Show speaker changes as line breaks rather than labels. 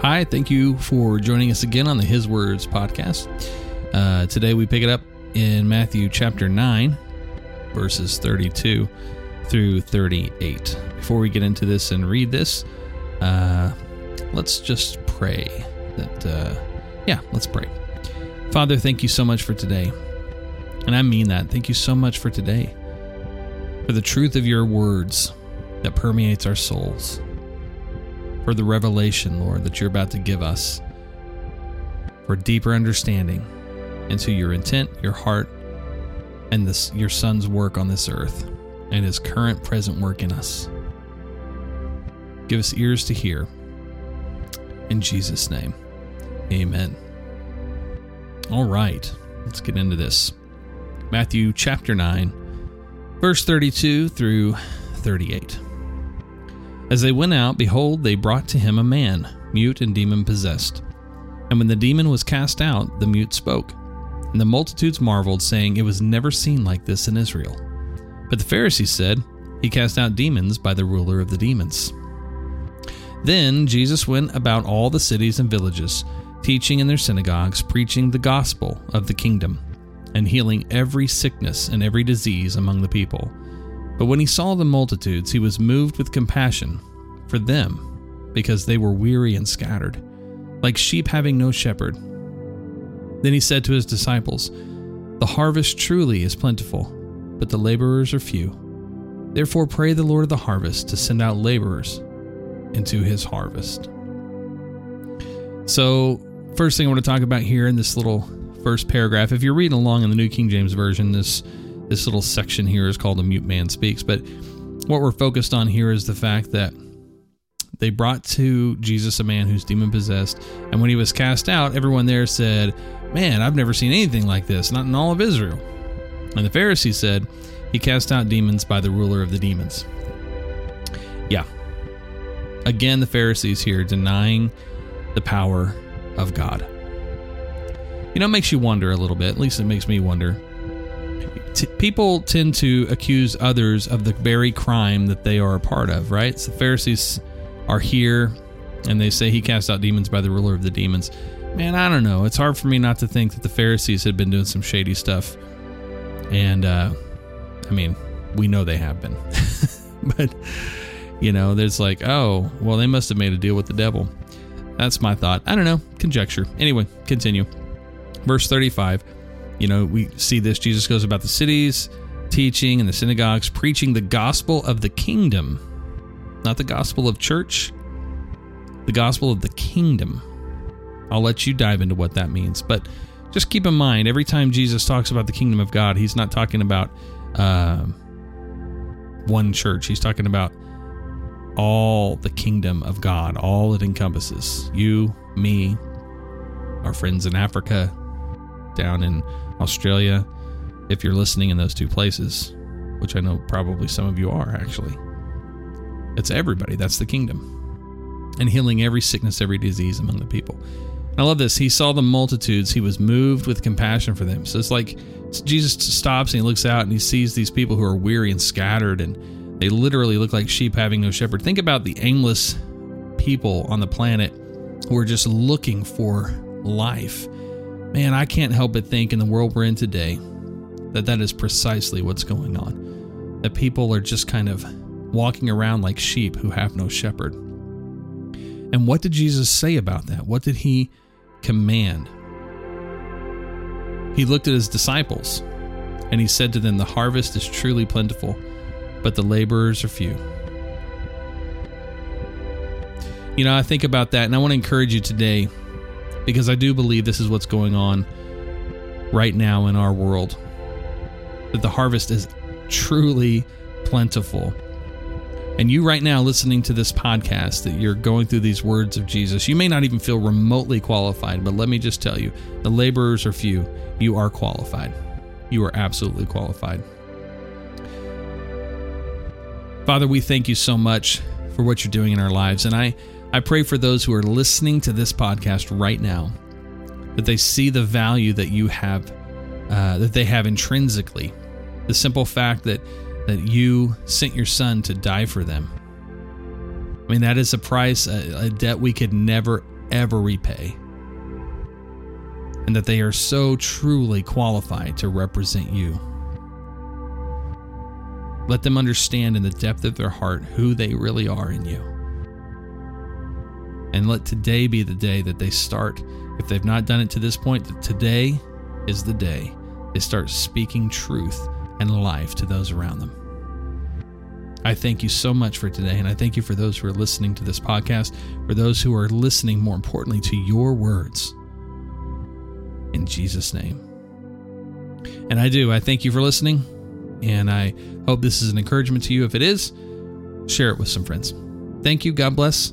Hi, thank you for joining us again on the His Words podcast. Uh, today we pick it up in Matthew chapter 9, verses 32 through 38. Before we get into this and read this, uh, let's just pray that, uh, yeah, let's pray. Father, thank you so much for today. And I mean that. Thank you so much for today, for the truth of your words that permeates our souls for the revelation, Lord, that you're about to give us, for deeper understanding into your intent, your heart, and this your son's work on this earth and his current present work in us. Give us ears to hear. In Jesus' name. Amen. All right, let's get into this. Matthew chapter 9, verse 32 through 38. As they went out, behold, they brought to him a man, mute and demon possessed. And when the demon was cast out, the mute spoke. And the multitudes marveled, saying, It was never seen like this in Israel. But the Pharisees said, He cast out demons by the ruler of the demons. Then Jesus went about all the cities and villages, teaching in their synagogues, preaching the gospel of the kingdom, and healing every sickness and every disease among the people. But when he saw the multitudes, he was moved with compassion for them, because they were weary and scattered, like sheep having no shepherd. Then he said to his disciples, The harvest truly is plentiful, but the laborers are few. Therefore, pray the Lord of the harvest to send out laborers into his harvest. So, first thing I want to talk about here in this little first paragraph, if you're reading along in the New King James Version, this this little section here is called "A Mute Man Speaks." But what we're focused on here is the fact that they brought to Jesus a man who's demon possessed, and when he was cast out, everyone there said, Man, I've never seen anything like this, not in all of Israel. And the Pharisees said, He cast out demons by the ruler of the demons. Yeah. Again, the Pharisees here denying the power of God. You know, it makes you wonder a little bit, at least it makes me wonder t- people tend to accuse others of the very crime that they are a part of, right? So the Pharisees are here and they say he cast out demons by the ruler of the demons. Man, I don't know. It's hard for me not to think that the Pharisees had been doing some shady stuff. And, uh, I mean, we know they have been. but, you know, there's like, oh, well, they must have made a deal with the devil. That's my thought. I don't know. Conjecture. Anyway, continue. Verse 35 you know, we see this. Jesus goes about the cities, teaching in the synagogues, preaching the gospel of the kingdom, not the gospel of church, the gospel of the kingdom. I'll let you dive into what that means. But just keep in mind, every time Jesus talks about the kingdom of God, he's not talking about uh, one church. He's talking about all the kingdom of God, all it encompasses. You, me, our friends in Africa, down in Australia, if you're listening in those two places, which I know probably some of you are actually. It's everybody. That's the kingdom. And healing every sickness, every disease among the people. I love this. He saw the multitudes. He was moved with compassion for them. So it's like Jesus stops and he looks out and he sees these people who are weary and scattered and they literally look like sheep having no shepherd. Think about the aimless people on the planet who are just looking for life Man, I can't help but think in the world we're in today that that is precisely what's going on. That people are just kind of walking around like sheep who have no shepherd. And what did Jesus say about that? What did he command? He looked at his disciples and he said to them, The harvest is truly plentiful, but the laborers are few. You know, I think about that and I want to encourage you today because I do believe this is what's going on right now in our world. That the harvest is truly plentiful. And you, right now, listening to this podcast, that you're going through these words of Jesus, you may not even feel remotely qualified, but let me just tell you the laborers are few. You are qualified. You are absolutely qualified. Father, we thank you so much for what you're doing in our lives. And I, I pray for those who are listening to this podcast right now that they see the value that you have, uh, that they have intrinsically. The simple fact that that you sent your son to die for them. I mean, that is a price, a, a debt we could never, ever repay. And that they are so truly qualified to represent you. Let them understand in the depth of their heart who they really are in you. And let today be the day that they start, if they've not done it to this point, today is the day they start speaking truth and life to those around them. I thank you so much for today, and I thank you for those who are listening to this podcast, for those who are listening, more importantly, to your words. In Jesus' name. And I do. I thank you for listening, and I hope this is an encouragement to you. If it is, share it with some friends. Thank you. God bless,